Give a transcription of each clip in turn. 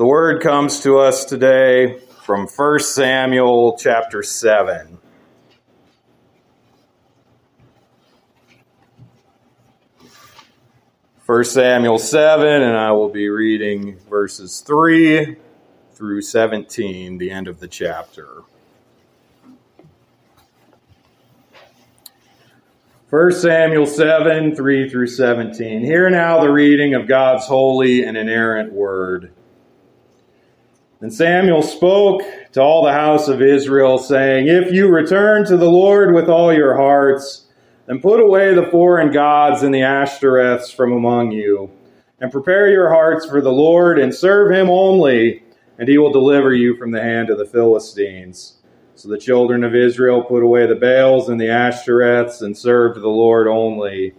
The word comes to us today from 1 Samuel chapter 7. First Samuel 7, and I will be reading verses 3 through 17, the end of the chapter. 1 Samuel 7, 3 through 17. Hear now the reading of God's holy and inerrant word. And Samuel spoke to all the house of Israel, saying, If you return to the Lord with all your hearts, then put away the foreign gods and the Ashtoreths from among you, and prepare your hearts for the Lord, and serve him only, and he will deliver you from the hand of the Philistines. So the children of Israel put away the Baals and the Ashtoreths, and served the Lord only.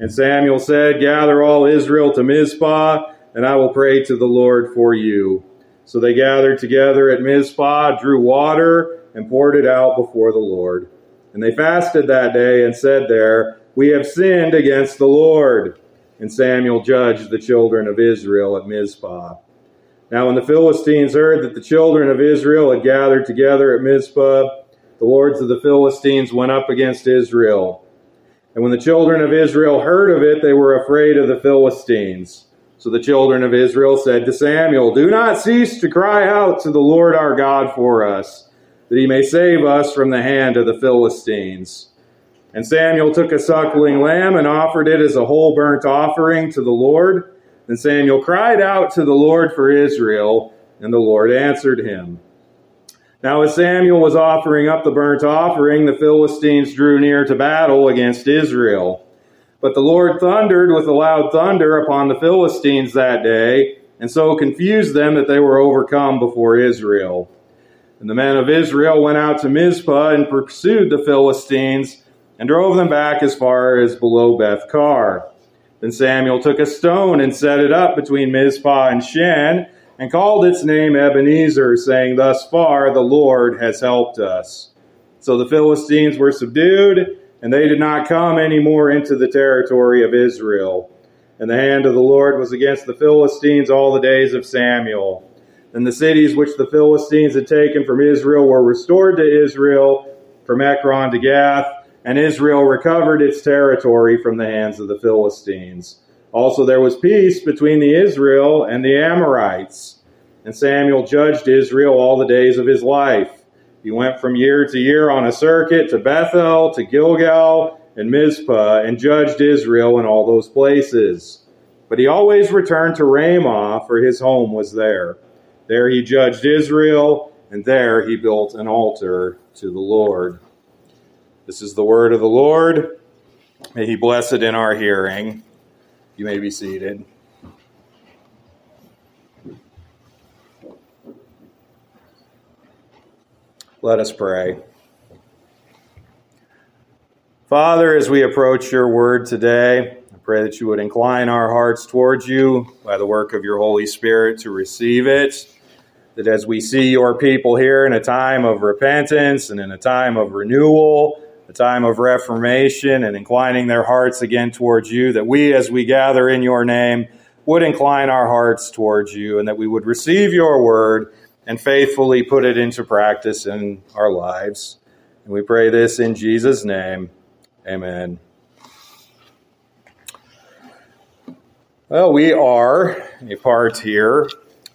And Samuel said, Gather all Israel to Mizpah, and I will pray to the Lord for you. So they gathered together at Mizpah, drew water, and poured it out before the Lord. And they fasted that day and said there, We have sinned against the Lord. And Samuel judged the children of Israel at Mizpah. Now, when the Philistines heard that the children of Israel had gathered together at Mizpah, the lords of the Philistines went up against Israel. And when the children of Israel heard of it, they were afraid of the Philistines. So the children of Israel said to Samuel, Do not cease to cry out to the Lord our God for us, that he may save us from the hand of the Philistines. And Samuel took a suckling lamb and offered it as a whole burnt offering to the Lord. And Samuel cried out to the Lord for Israel, and the Lord answered him. Now, as Samuel was offering up the burnt offering, the Philistines drew near to battle against Israel. But the Lord thundered with a loud thunder upon the Philistines that day, and so confused them that they were overcome before Israel. And the men of Israel went out to Mizpah and pursued the Philistines and drove them back as far as below Beth Car. Then Samuel took a stone and set it up between Mizpah and Shen and called its name Ebenezer, saying, Thus far the Lord has helped us. So the Philistines were subdued and they did not come any more into the territory of Israel. And the hand of the Lord was against the Philistines all the days of Samuel. And the cities which the Philistines had taken from Israel were restored to Israel from Ekron to Gath, and Israel recovered its territory from the hands of the Philistines. Also there was peace between the Israel and the Amorites. And Samuel judged Israel all the days of his life. He went from year to year on a circuit to Bethel, to Gilgal, and Mizpah, and judged Israel in all those places. But he always returned to Ramah, for his home was there. There he judged Israel, and there he built an altar to the Lord. This is the word of the Lord. May he bless it in our hearing. You may be seated. Let us pray. Father, as we approach your word today, I pray that you would incline our hearts towards you by the work of your Holy Spirit to receive it. That as we see your people here in a time of repentance and in a time of renewal, a time of reformation and inclining their hearts again towards you, that we, as we gather in your name, would incline our hearts towards you and that we would receive your word and faithfully put it into practice in our lives. And we pray this in Jesus' name. Amen. Well, we are a part here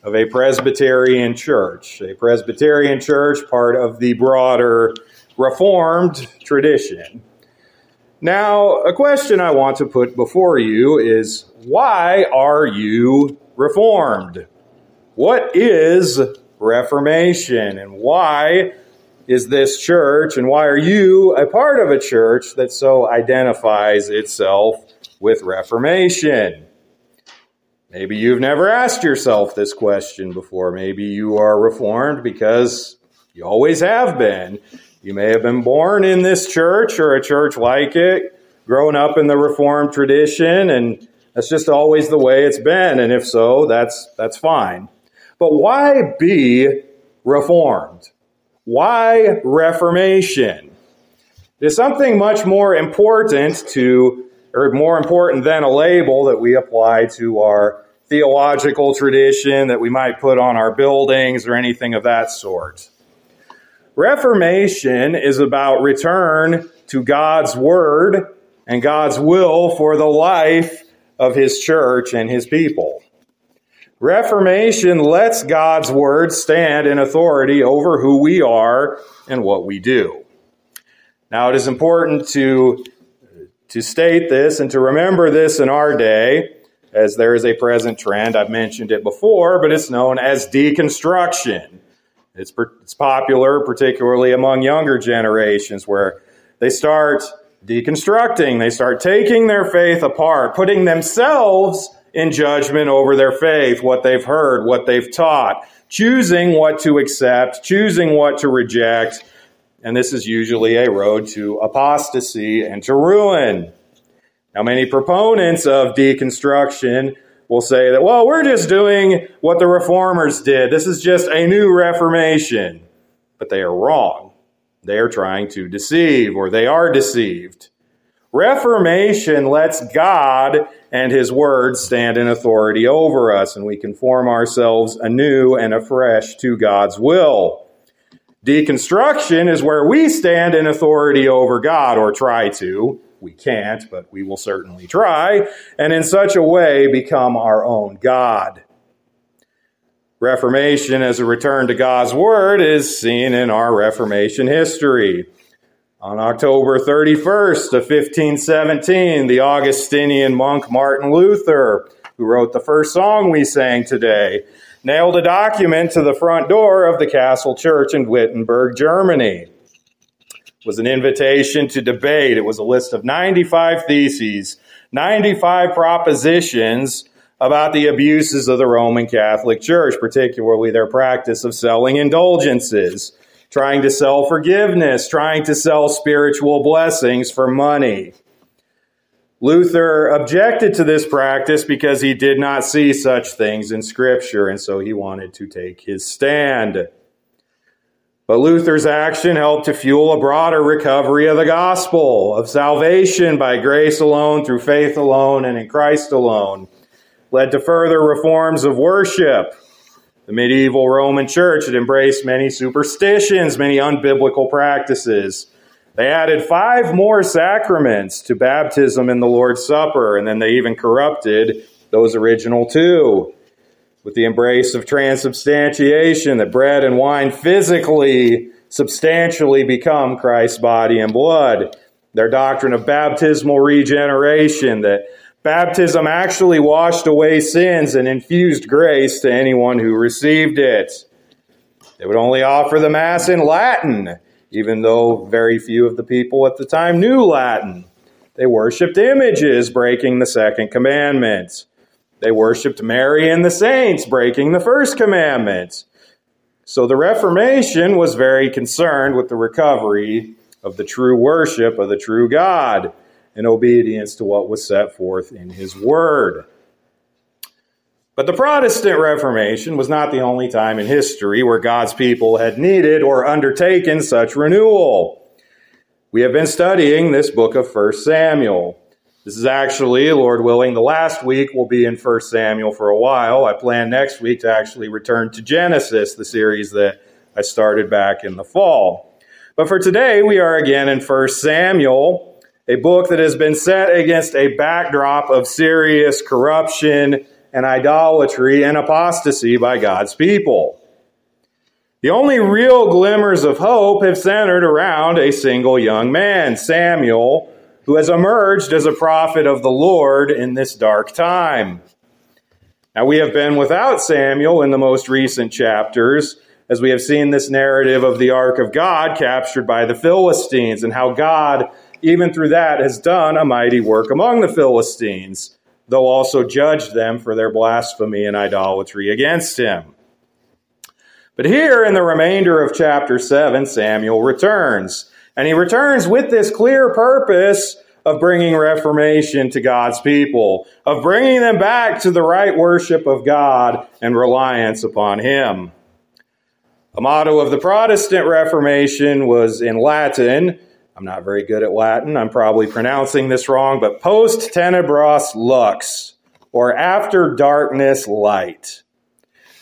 of a Presbyterian church, a Presbyterian church, part of the broader Reformed tradition. Now, a question I want to put before you is why are you Reformed? What is Reformation. And why is this church and why are you a part of a church that so identifies itself with Reformation? Maybe you've never asked yourself this question before. Maybe you are reformed because you always have been. You may have been born in this church or a church like it, grown up in the reformed tradition, and that's just always the way it's been. And if so, that's, that's fine. But why be reformed? Why reformation? There's something much more important to, or more important than a label that we apply to our theological tradition that we might put on our buildings or anything of that sort. Reformation is about return to God's Word and God's will for the life of His church and His people. Reformation lets God's Word stand in authority over who we are and what we do. Now, it is important to, to state this and to remember this in our day as there is a present trend. I've mentioned it before, but it's known as deconstruction. It's, it's popular, particularly among younger generations, where they start deconstructing, they start taking their faith apart, putting themselves in judgment over their faith, what they've heard, what they've taught, choosing what to accept, choosing what to reject. And this is usually a road to apostasy and to ruin. Now, many proponents of deconstruction will say that, well, we're just doing what the reformers did. This is just a new reformation. But they are wrong. They are trying to deceive, or they are deceived. Reformation lets God and His Word stand in authority over us, and we conform ourselves anew and afresh to God's will. Deconstruction is where we stand in authority over God, or try to, we can't, but we will certainly try, and in such a way become our own God. Reformation as a return to God's Word is seen in our Reformation history. On October 31st of 1517, the Augustinian monk Martin Luther, who wrote the first song we sang today, nailed a document to the front door of the Castle Church in Wittenberg, Germany It was an invitation to debate. It was a list of 95 theses, 95 propositions about the abuses of the Roman Catholic Church, particularly their practice of selling indulgences, trying to sell forgiveness, trying to sell spiritual blessings for money. Luther objected to this practice because he did not see such things in Scripture, and so he wanted to take his stand. But Luther's action helped to fuel a broader recovery of the gospel, of salvation by grace alone, through faith alone, and in Christ alone. Led to further reforms of worship. The medieval Roman church had embraced many superstitions, many unbiblical practices. They added five more sacraments to baptism and the Lord's Supper, and then they even corrupted those original two with the embrace of transubstantiation, that bread and wine physically, substantially become Christ's body and blood. Their doctrine of baptismal regeneration, that baptism actually washed away sins and infused grace to anyone who received it. They would only offer the Mass in Latin, even though very few of the people at the time knew Latin. They worshiped images, breaking the second commandment. They worshiped Mary and the saints, breaking the first commandment. So the Reformation was very concerned with the recovery of the true worship of the true God in obedience to what was set forth in His Word. But the Protestant Reformation was not the only time in history where God's people had needed or undertaken such renewal. We have been studying this book of 1 Samuel. This is actually, Lord willing, the last week we'll be in 1 Samuel for a while. I plan next week to actually return to Genesis, the series that I started back in the fall. But for today, we are again in 1 Samuel, a book that has been set against a backdrop of serious corruption and idolatry and apostasy by God's people. The only real glimmers of hope have centered around a single young man, Samuel, who has emerged as a prophet of the Lord in this dark time. Now, we have been without Samuel in the most recent chapters, as we have seen this narrative of the ark of God captured by the Philistines, and how God, even through that, has done a mighty work among the Philistines. though also judged them for their blasphemy and idolatry against him. But here in the remainder of chapter 7, Samuel returns. And he returns with this clear purpose of bringing reformation to God's people, of bringing them back to the right worship of God and reliance upon Him. A motto of the Protestant Reformation was in Latin. I'm not very good at Latin. I'm probably pronouncing this wrong, but post tenebras lux, or after darkness light.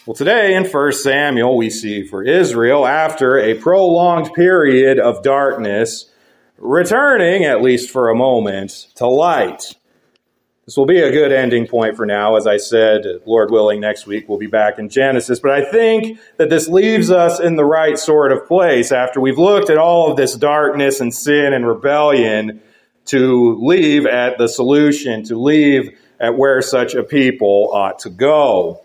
Well, today in 1 Samuel, we see for Israel, after a prolonged period of darkness, returning, at least for a moment, to light. This will be a good ending point for now. As I said, Lord willing, next week we'll be back in Genesis. But I think that this leaves us in the right sort of place after we've looked at all of this darkness and sin and rebellion to leave at the solution, to leave at where such a people ought to go.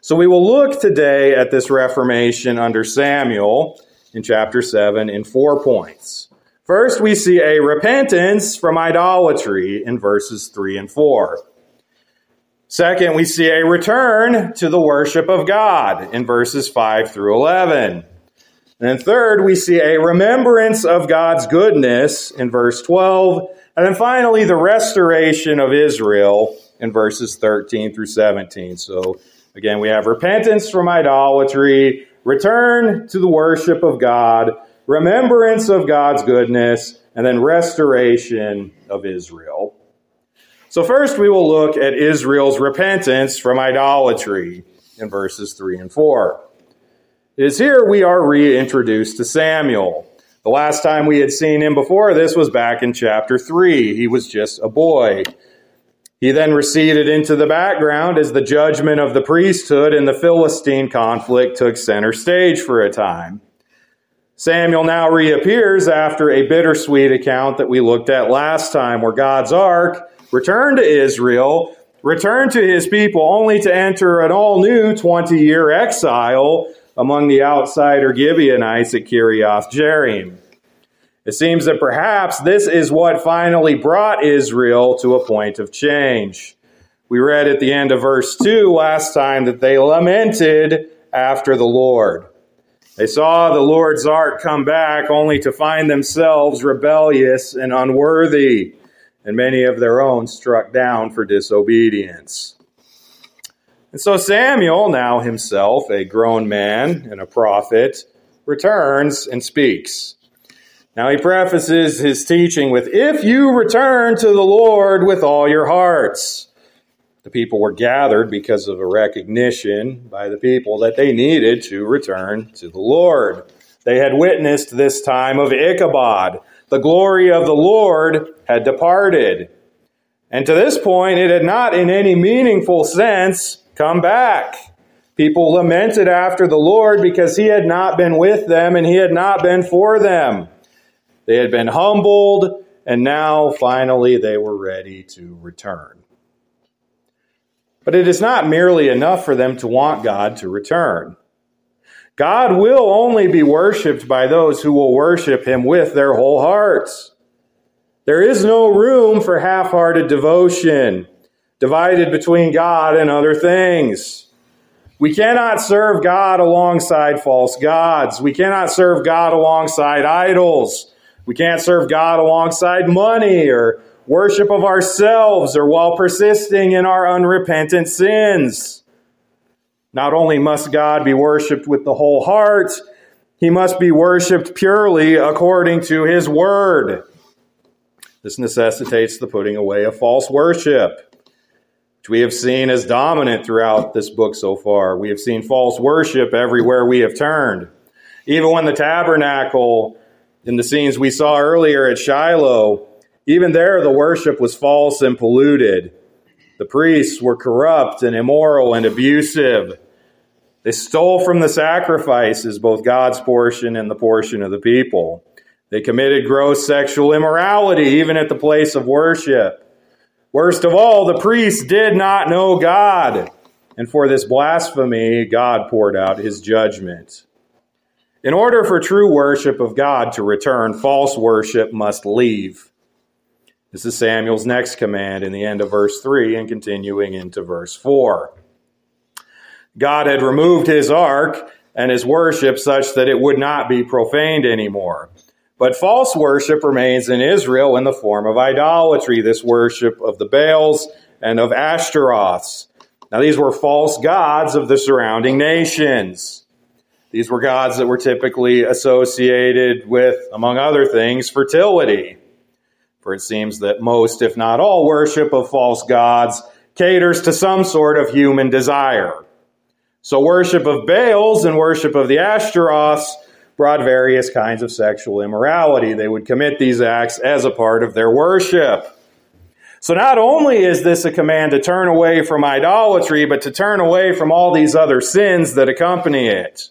So we will look today at this Reformation under Samuel in chapter 7 in four points. First, we see a repentance from idolatry in verses 3 and 4. Second, we see a return to the worship of God in verses 5 through 11. And then third, we see a remembrance of God's goodness in verse 12. And then finally, the restoration of Israel in verses 13 through 17. So again, we have repentance from idolatry, return to the worship of God, remembrance of God's goodness, and then restoration of Israel. So, first, we will look at Israel's repentance from idolatry in verses 3 and 4. It is here we are reintroduced to Samuel. The last time we had seen him before this was back in chapter 3. He was just a boy. He then receded into the background as the judgment of the priesthood and the Philistine conflict took center stage for a time. Samuel now reappears after a bittersweet account that we looked at last time, where God's ark returned to Israel, returned to his people, only to enter an all new 20 year exile among the outsider Gibeonites at Kiriath Jearim. It seems that perhaps this is what finally brought Israel to a point of change. We read at the end of verse 2 last time that they lamented after the Lord. They saw the Lord's ark come back only to find themselves rebellious and unworthy, and many of their own struck down for disobedience. And so Samuel, now himself a grown man and a prophet, returns and speaks. Now he prefaces his teaching with, If you return to the Lord with all your hearts. The people were gathered because of a recognition by the people that they needed to return to the Lord. They had witnessed this time of Ichabod. The glory of the Lord had departed. And to this point, it had not in any meaningful sense come back. People lamented after the Lord because he had not been with them and he had not been for them. They had been humbled, and now finally they were ready to return. But it is not merely enough for them to want God to return. God will only be worshiped by those who will worship him with their whole hearts. There is no room for half hearted devotion, divided between God and other things. We cannot serve God alongside false gods. We cannot serve God alongside idols. We can't serve God alongside money or worship of ourselves or while persisting in our unrepentant sins. Not only must God be worshiped with the whole heart, he must be worshiped purely according to his word. This necessitates the putting away of false worship, which we have seen as dominant throughout this book so far. We have seen false worship everywhere we have turned. Even when the tabernacle, in the scenes we saw earlier at Shiloh, even there, the worship was false and polluted. The priests were corrupt and immoral and abusive. They stole from the sacrifices both God's portion and the portion of the people. They committed gross sexual immorality even at the place of worship. Worst of all, the priests did not know God. And for this blasphemy, God poured out his judgment. In order for true worship of God to return, false worship must leave. This is Samuel's next command in the end of verse 3 and continuing into verse 4. God had removed his ark and his worship such that it would not be profaned anymore. But false worship remains in Israel in the form of idolatry, this worship of the Baals and of Ashtaroths. Now, these were false gods of the surrounding nations. These were gods that were typically associated with, among other things, fertility. For it seems that most, if not all, worship of false gods caters to some sort of human desire. So, worship of Baals and worship of the Ashtaroths brought various kinds of sexual immorality. They would commit these acts as a part of their worship. So not only is this a command to turn away from idolatry, but to turn away from all these other sins that accompany it.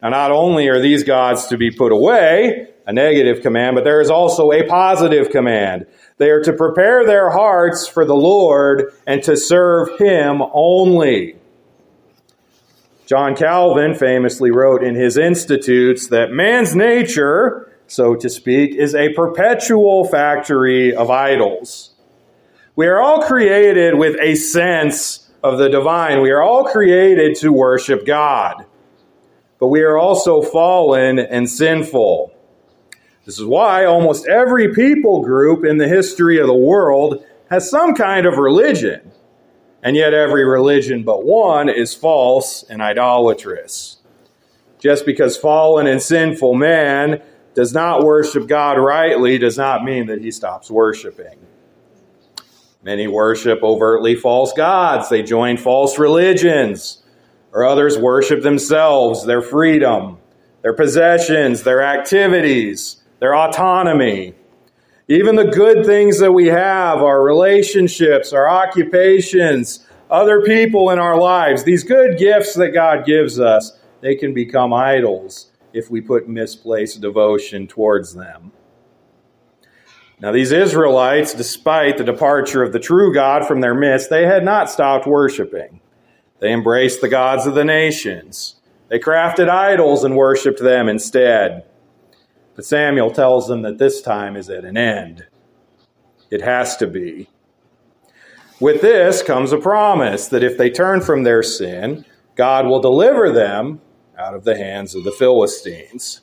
Now, not only are these gods to be put away, a negative command, but there is also a positive command. They are to prepare their hearts for the Lord and to serve Him only. John Calvin famously wrote in his Institutes that man's nature, so to speak, is a perpetual factory of idols. We are all created with a sense of the divine. We are all created to worship God. But we are also fallen and sinful. This is why almost every people group in the history of the world has some kind of religion. And yet, every religion but one is false and idolatrous. Just because fallen and sinful man does not worship God rightly does not mean that he stops worshiping. Many worship overtly false gods, they join false religions, or others worship themselves, their freedom, their possessions, their activities, their autonomy. Even the good things that we have, our relationships, our occupations, other people in our lives, these good gifts that God gives us, they can become idols if we put misplaced devotion towards them. Now, these Israelites, despite the departure of the true God from their midst, they had not stopped worshiping. They embraced the gods of the nations. They crafted idols and worshiped them instead. But Samuel tells them that this time is at an end. It has to be. With this comes a promise that if they turn from their sin, God will deliver them out of the hands of the Philistines.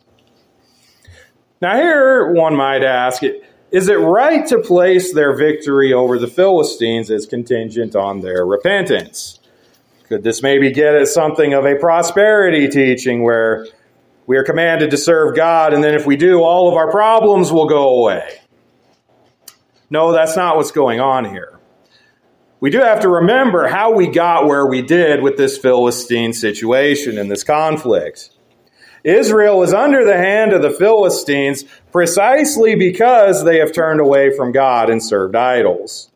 Now, here one might ask is it right to place their victory over the Philistines as contingent on their repentance? Could this maybe get at something of a prosperity teaching where we are commanded to serve God, and then if we do, all of our problems will go away. No, that's not what's going on here. We do have to remember how we got where we did with this Philistine situation and this conflict. Israel is under the hand of the Philistines precisely because they have turned away from God and served idols.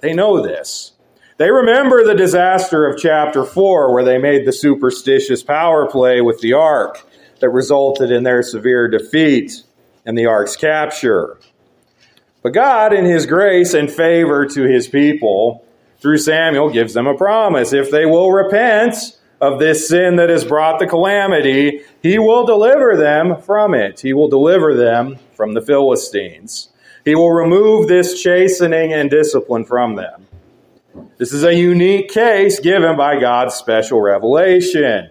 They know this. They remember the disaster of chapter 4 where they made the superstitious power play with the ark that resulted in their severe defeat and the ark's capture. But God, in His grace and favor to His people, through Samuel, gives them a promise. If they will repent of this sin that has brought the calamity, He will deliver them from it. He will deliver them from the Philistines. He will remove this chastening and discipline from them. This is a unique case given by God's special revelation.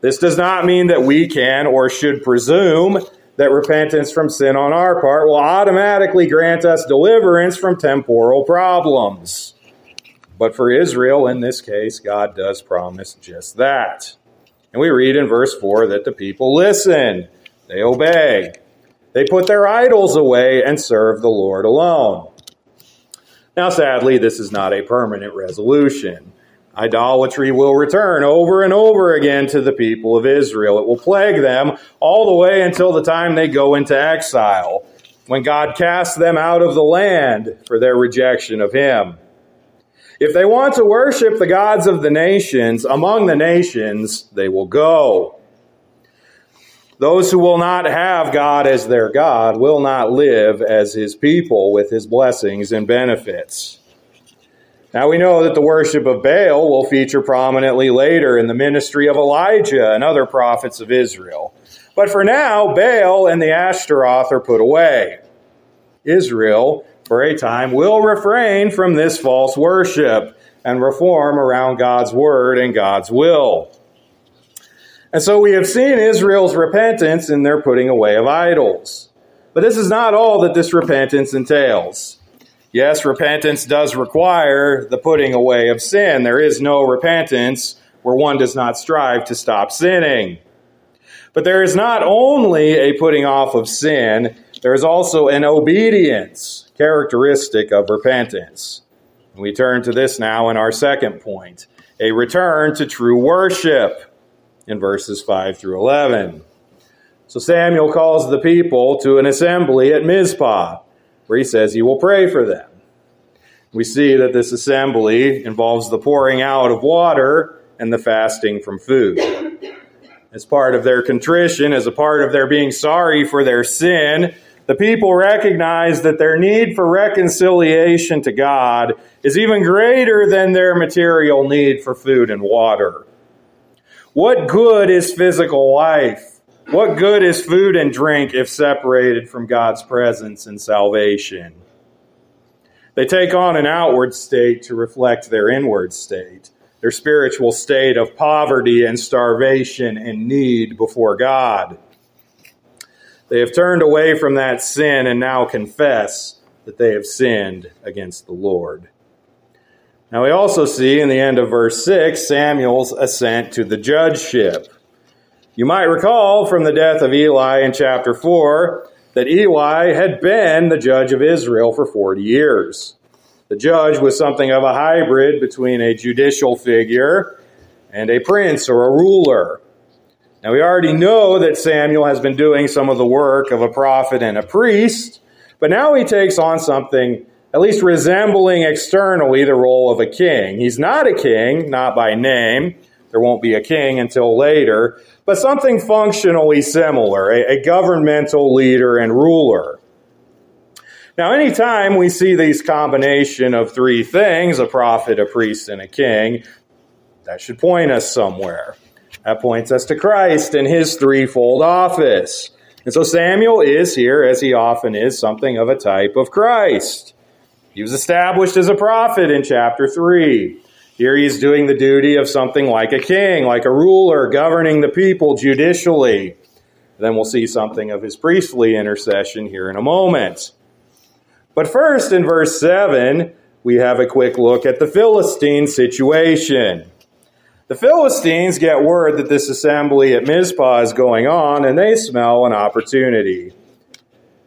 This does not mean that we can or should presume that repentance from sin on our part will automatically grant us deliverance from temporal problems. But for Israel, in this case, God does promise just that. And we read in verse 4 that the people listen, they obey, they put their idols away and serve the Lord alone. Now, sadly, this is not a permanent resolution. Idolatry will return over and over again to the people of Israel. It will plague them all the way until the time they go into exile, when God casts them out of the land for their rejection of Him. If they want to worship the gods of the nations, among the nations, they will go. Those who will not have God as their God will not live as His people with His blessings and benefits. Now we know that the worship of Baal will feature prominently later in the ministry of Elijah and other prophets of Israel. But for now, Baal and the Ashtaroth are put away. Israel, for a time, will refrain from this false worship and reform around God's word and God's will. And so we have seen Israel's repentance in their putting away of idols. But this is not all that this repentance entails. Yes, repentance does require the putting away of sin. There is no repentance where one does not strive to stop sinning. But there is not only a putting off of sin, there is also an obedience characteristic of repentance. We turn to this now in our second point a return to true worship in verses 5 through 11. So Samuel calls the people to an assembly at Mizpah, where he says he will pray for them. We see that this assembly involves the pouring out of water and the fasting from food. As part of their contrition, as a part of their being sorry for their sin, the people recognize that their need for reconciliation to God is even greater than their material need for food and water. What good is physical life? What good is food and drink if separated from God's presence and salvation? They take on an outward state to reflect their inward state, their spiritual state of poverty and starvation and need before God. They have turned away from that sin and now confess that they have sinned against the Lord. Now, we also see in the end of verse 6 Samuel's ascent to the judgeship. You might recall from the death of Eli in chapter 4 that Eli had been the judge of Israel for 40 years. The judge was something of a hybrid between a judicial figure and a prince or a ruler. Now, we already know that Samuel has been doing some of the work of a prophet and a priest, but now he takes on something at least resembling externally the role of a king. He's not a king, not by name. There won't be a king until later, but something functionally similar, a, a governmental leader and ruler. Now, anytime we see these combination of three things, a prophet, a priest, and a king, that should point us somewhere. That points us to Christ and his threefold office. And so Samuel is here, as he often is, something of a type of Christ. He was established as a prophet in chapter 3. Here he's doing the duty of something like a king, like a ruler, governing the people judicially. Then we'll see something of his priestly intercession here in a moment. But first, in verse 7, we have a quick look at the Philistine situation. The Philistines get word that this assembly at Mizpah is going on, and they smell an opportunity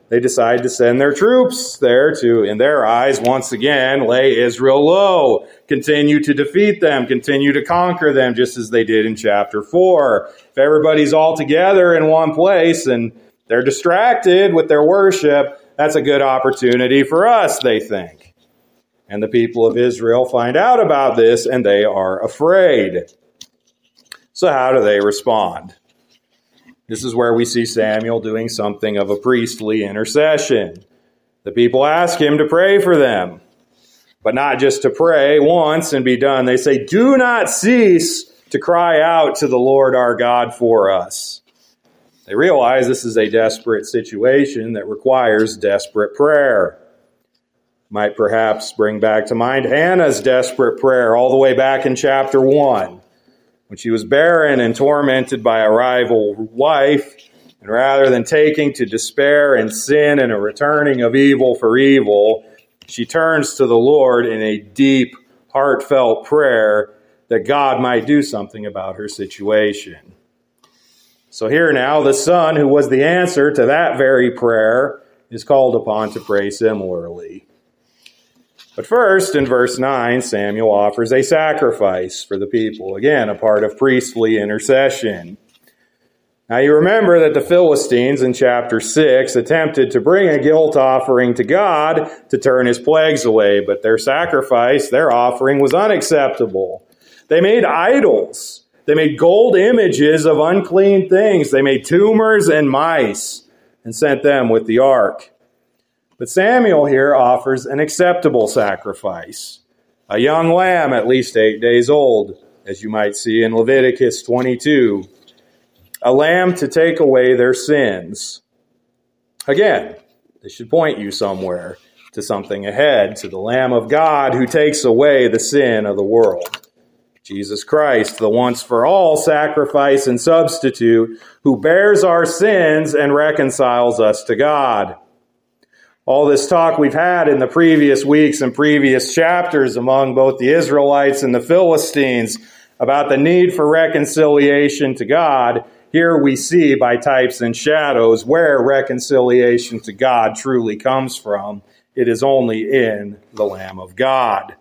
they decide to send their troops there to, in their eyes, once again, lay Israel low, continue to defeat them, continue to conquer them, just as they did in chapter 4. If everybody's all together in one place and they're distracted with their worship, that's a good opportunity for us, they think. And the people of Israel find out about this and they are afraid. So, how do they respond? This is where we see Samuel doing something of a priestly intercession. The people ask him to pray for them, but not just to pray once and be done. They say, Do not cease to cry out to the Lord our God for us. They realize this is a desperate situation that requires desperate prayer. Might perhaps bring back to mind Hannah's desperate prayer all the way back in chapter 1 when she was barren and tormented by a rival wife, and rather than taking to despair and sin and a returning of evil for evil, she turns to the Lord in a deep, heartfelt prayer that God might do something about her situation. So here now, the son who was the answer to that very prayer is called upon to pray similarly. But first, in verse 9, Samuel offers a sacrifice for the people. Again, a part of priestly intercession. Now, you remember that the Philistines in chapter 6 attempted to bring a guilt offering to God to turn his plagues away, but their sacrifice, their offering, was unacceptable. They made idols. They made gold images of unclean things. They made tumors and mice and sent them with the ark. But Samuel here offers an acceptable sacrifice a young lamb, at least eight days old, as you might see in Leviticus 22, a lamb to take away their sins. Again, this should point you somewhere. to something ahead, to the Lamb of God who takes away the sin of the world. Jesus Christ, the once for all sacrifice and substitute, who bears our sins and reconciles us to God. All this talk we've had in the previous weeks and previous chapters among both the Israelites and the Philistines about the need for reconciliation to God, here we see by types and shadows where reconciliation to God truly comes from. It is only in the Lamb of God.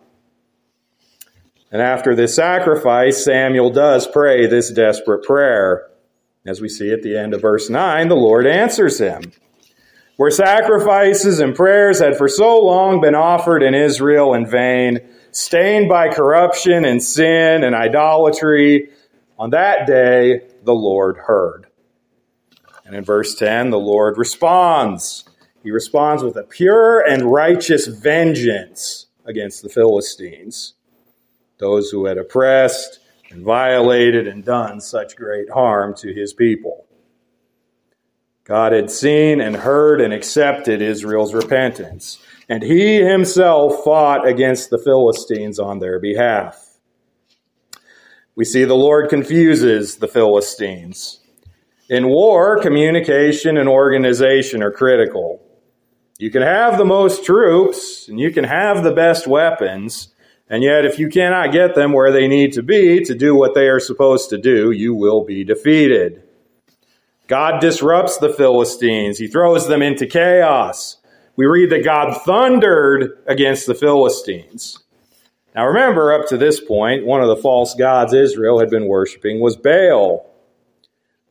And after this sacrifice, Samuel does pray this desperate prayer. As we see at the end of verse 9, the Lord answers him. Where sacrifices and prayers had for so long been offered in Israel in vain, stained by corruption and sin and idolatry, on that day the Lord heard. And in verse 10, the Lord responds. He responds with a pure and righteous vengeance against the Philistines those who had oppressed and violated and done such great harm to his people. God had seen and heard and accepted Israel's repentance, and he himself fought against the Philistines on their behalf. We see the Lord confuses the Philistines. In war, communication and organization are critical. You can have the most troops and you can have the best weapons, and yet, if you cannot get them where they need to be to do what they are supposed to do, you will be defeated. God disrupts the Philistines. He throws them into chaos. We read that God thundered against the Philistines. Now remember, up to this point, one of the false gods Israel had been worshiping was Baal.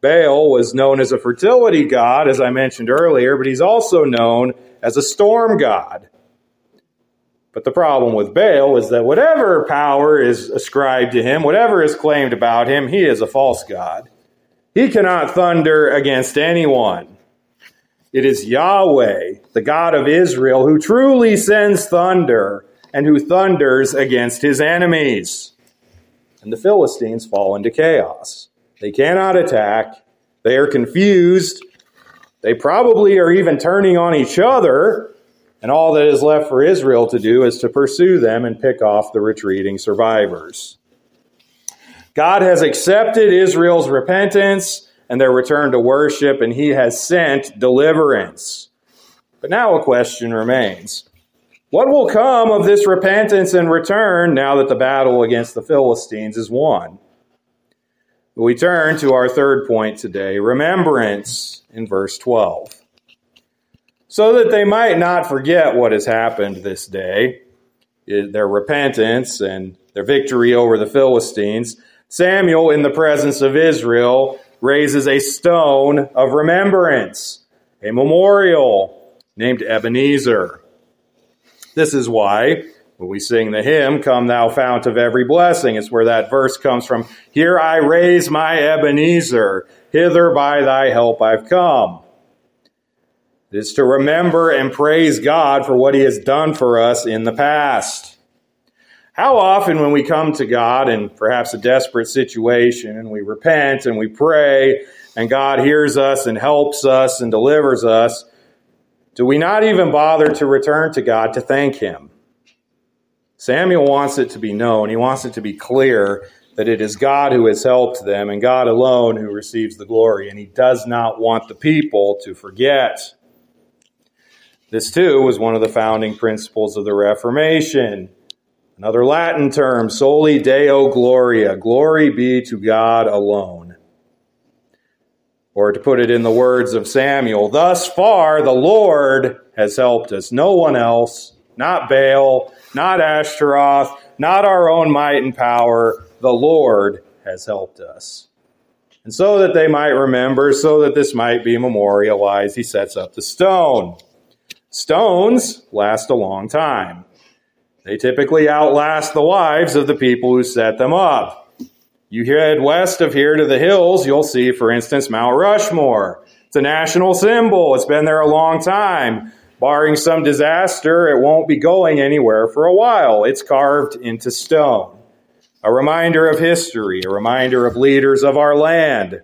Baal was known as a fertility god, as I mentioned earlier, but he's also known as a storm god. But the problem with Baal is that whatever power is ascribed to him, whatever is claimed about him, he is a false god. He cannot thunder against anyone. It is Yahweh, the God of Israel, who truly sends thunder and who thunders against his enemies. And the Philistines fall into chaos. They cannot attack. They are confused. They probably are even turning on each other and all that is left for Israel to do is to pursue them and pick off the retreating survivors. God has accepted Israel's repentance and their return to worship, and he has sent deliverance. But now a question remains. What will come of this repentance and return now that the battle against the Philistines is won? We turn to our third point today remembrance in verse 12 so that they might not forget what has happened this day, eh, their repentance and their victory over the Philistines. Samuel, in the presence of Israel, raises a stone of remembrance, a memorial named Ebenezer. This is why when we sing the hymn, Come Thou Fount of Every Blessing, it's where that verse comes from. Here I raise my Ebenezer, hither by thy help I've come. It is to remember and praise God for what He has done for us in the past. How often, when we come to God in perhaps a desperate situation and we repent and we pray and God hears us and helps us and delivers us, do we not even bother to return to God to thank Him? Samuel wants it to be known, he wants it to be clear that it is God who has helped them and God alone who receives the glory, and he does not want the people to forget. This, too, was one of the founding principles of the Reformation. Another Latin term, soli Deo Gloria, glory be to God alone. Or to put it in the words of Samuel, thus far the Lord has helped us. No one else, not Baal, not Ashtaroth, not our own might and power. The Lord has helped us. And so that they might remember, so that this might be memorialized, he sets up the stone. Stones last a long time. They typically outlast the lives of the people who set them up. You head west of here to the hills, you'll see, for instance, Mount Rushmore. It's a national symbol. It's been there a long time. Barring some disaster, it won't be going anywhere for a while. It's carved into stone. A reminder of history, a reminder of leaders of our land.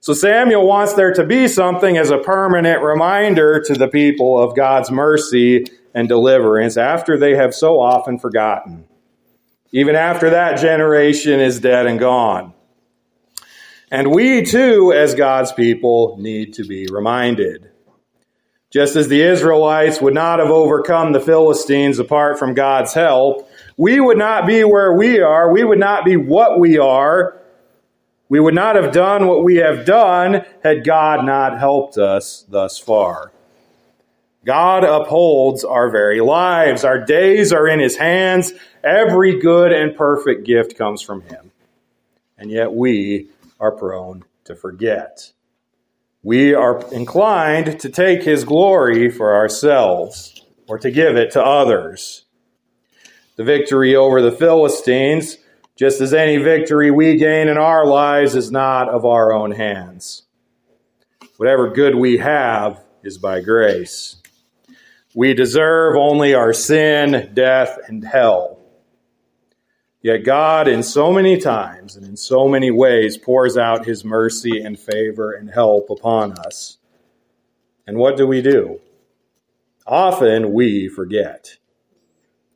So Samuel wants there to be something as a permanent reminder to the people of God's mercy and deliverance after they have so often forgotten, even after that generation is dead and gone. And we too, as God's people, need to be reminded. Just as the Israelites would not have overcome the Philistines apart from God's help, we would not be where we are. We would not be what we are. We would not have done what we have done had God not helped us thus far. God upholds our very lives. Our days are in His hands. Every good and perfect gift comes from Him. And yet we are prone to forget we are inclined to take his glory for ourselves or to give it to others. The victory over the Philistines, just as any victory we gain in our lives, is not of our own hands. Whatever good we have is by grace. We deserve only our sin, death, and hell. Yet God, in so many times and in so many ways, pours out his mercy and favor and help upon us. And what do we do? Often we forget.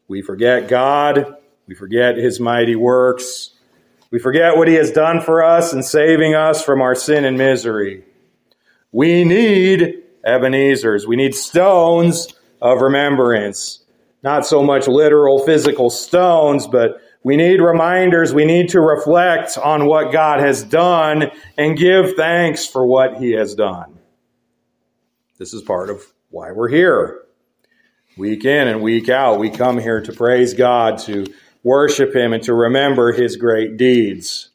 We forget God. We forget his mighty works. We forget what he has done for us in saving us from our sin and misery. We need Ebenezer's. We need stones of remembrance. Not so much literal physical stones, but we need reminders. We need to reflect on what God has done and give thanks for what He has done. This is part of why we're here. Week in and week out, we come here to praise God, to worship Him, and to remember His great deeds.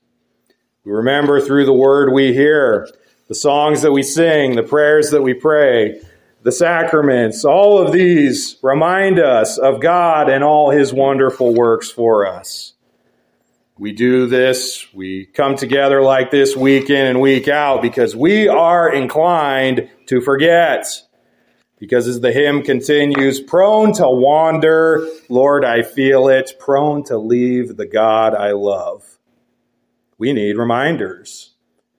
We remember through the word we hear, the songs that we sing, the prayers that we pray, the sacraments, all of these remind us of God and all his wonderful works for us. We do this, we come together like this week in and week out because we are inclined to forget. Because as the hymn continues, prone to wander, Lord, I feel it, prone to leave the God I love. We need reminders.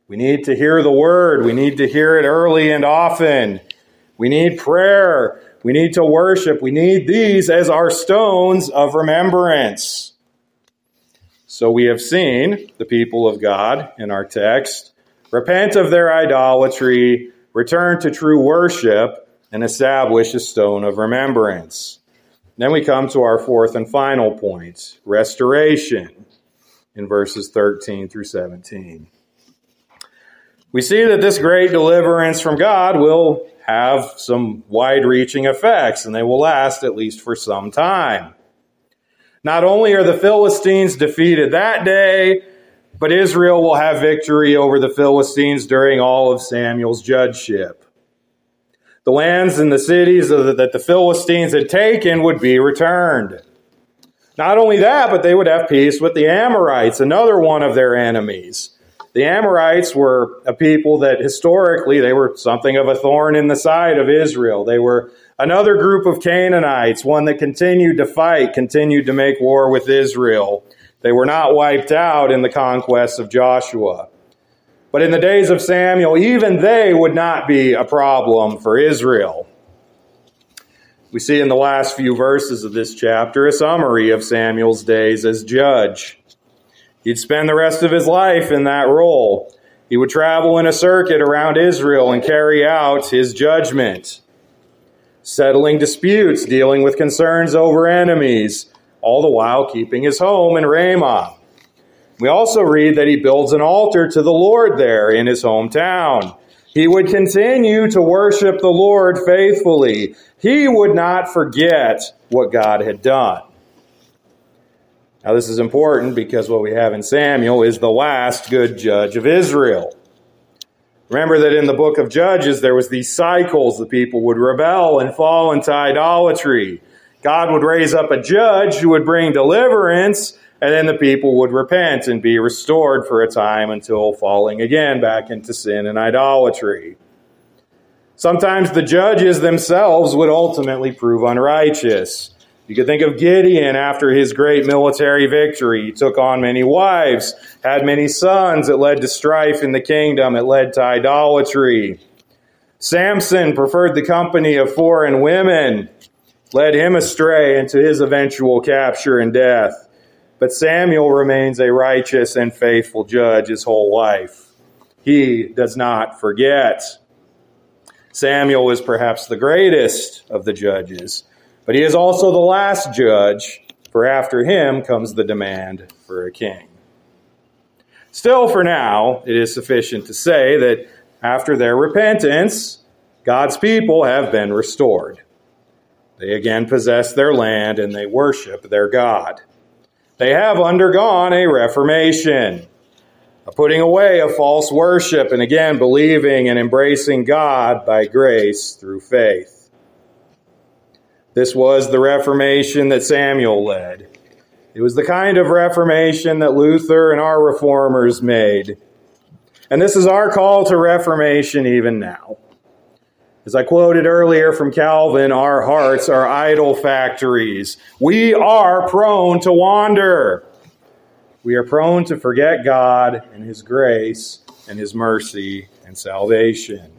We need to hear the word. We need to hear it early and often. We need prayer. We need to worship. We need these as our stones of remembrance. So we have seen the people of God in our text repent of their idolatry, return to true worship, and establish a stone of remembrance. Then we come to our fourth and final point restoration in verses 13 through 17. We see that this great deliverance from God will have some wide reaching effects, and they will last at least for some time. Not only are the Philistines defeated that day, but Israel will have victory over the Philistines during all of Samuel's judgeship. The lands and the cities that the Philistines had taken would be returned. Not only that, but they would have peace with the Amorites, another one of their enemies. The Amorites were a people that historically they were something of a thorn in the side of Israel. They were another group of Canaanites, one that continued to fight, continued to make war with Israel. They were not wiped out in the conquest of Joshua. But in the days of Samuel, even they would not be a problem for Israel. We see in the last few verses of this chapter a summary of Samuel's days as judge. He'd spend the rest of his life in that role. He would travel in a circuit around Israel and carry out his judgment, settling disputes, dealing with concerns over enemies, all the while keeping his home in Ramah. We also read that he builds an altar to the Lord there in his hometown. He would continue to worship the Lord faithfully. He would not forget what God had done. Now, this is important because what we have in Samuel is the last good judge of Israel. Remember that in the book of Judges, there was these cycles. The people would rebel and fall into idolatry. God would raise up a judge who would bring deliverance, and then the people would repent and be restored for a time until falling again back into sin and idolatry. Sometimes the judges themselves would ultimately prove unrighteous. You could think of Gideon after his great military victory. He took on many wives, had many sons. It led to strife in the kingdom, it led to idolatry. Samson preferred the company of foreign women. led him astray into his eventual capture and death. But Samuel remains a righteous and faithful judge his whole life. He does not forget. Samuel is perhaps the greatest of the judges, but he is also the last judge, for after him comes the demand for a king. Still, for now, it is sufficient to say that after their repentance, God's people have been restored. They again possess their land and they worship their God. They have undergone a reformation, a putting away of false worship, and again believing and embracing God by grace through faith. This was the Reformation that Samuel led. It was the kind of Reformation that Luther and our reformers made. And this is our call to Reformation even now. As I quoted earlier from Calvin, our hearts are idol factories. We are prone to wander. We are prone to forget God and His grace and His mercy and salvation.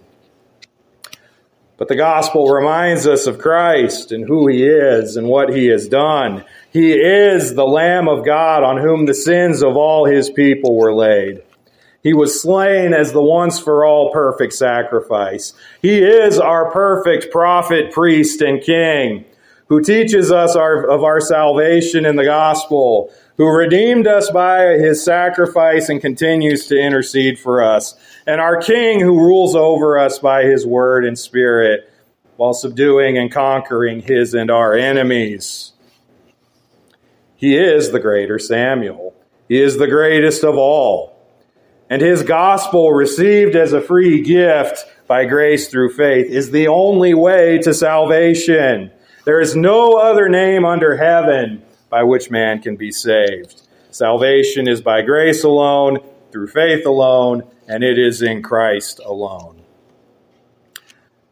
But the gospel reminds us of Christ and who He is and what He has done. He is the Lamb of God on whom the sins of all His people were laid. He was slain as the once for all perfect sacrifice. He is our perfect prophet, priest, and king who teaches us our, of our salvation in the gospel, who redeemed us by his sacrifice and continues to intercede for us, and our king who rules over us by his word and spirit while subduing and conquering his and our enemies. He is the greater Samuel. He is the greatest of all and his gospel received as a free gift by grace through faith is the only way to salvation. There is no other name under heaven by which man can be saved. Salvation is by grace alone, through faith alone, and it is in Christ alone.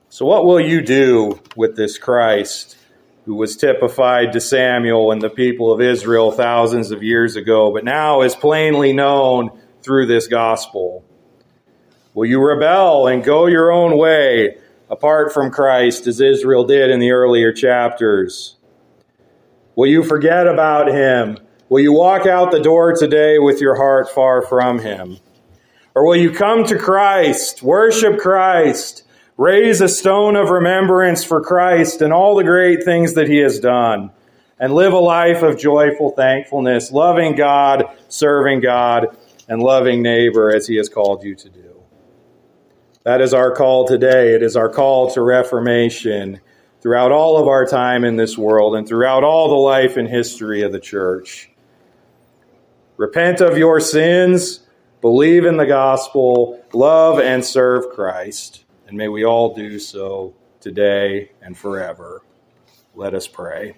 So, what will you do with this Christ who was typified to Samuel and the people of Israel thousands of years ago, but now is plainly known? through this gospel? Will you rebel and go your own way apart from Christ as Israel did in the earlier chapters? Will you forget about him? Will you walk out the door today with your heart far from him? Or will you come to Christ, worship Christ, raise a stone of remembrance for Christ and all the great things that he has done, and live a life of joyful thankfulness, loving God, serving God, and loving neighbor as he has called you to do. That is our call today. It is our call to reformation throughout all of our time in this world and throughout all the life and history of the church. Repent of your sins, believe in the gospel, love and serve Christ, and may we all do so today and forever. Let us pray.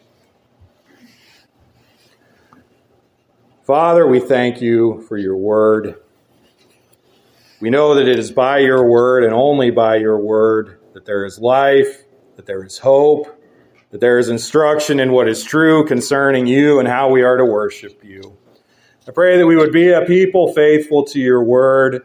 Father, we thank you for your word. We know that it is by your word and only by your word that there is life, that there is hope, that there is instruction in what is true concerning you and how we are to worship you. I pray that we would be a people faithful to your word,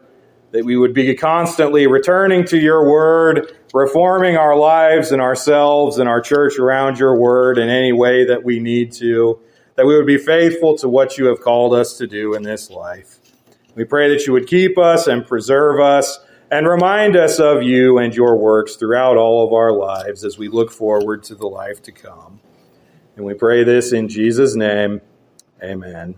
that we would be constantly returning to your word, reforming our lives and ourselves and our church around your word in any way that we need to that we would be faithful to what you have called us to do in this life. We pray that you would keep us and preserve us and remind us of you and your works throughout all of our lives as we look forward to the life to come. And we pray this in Jesus' name. Amen.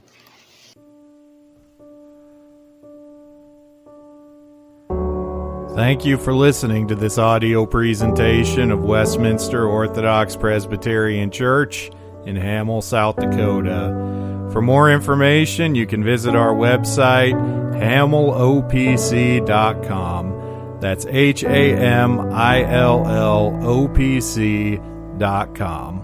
Thank you for listening to this audio presentation of Westminster Orthodox Presbyterian Church in Hamill, South Dakota. For more information, you can visit our website, hamillopc.com. That's H A M I L L O P C.com.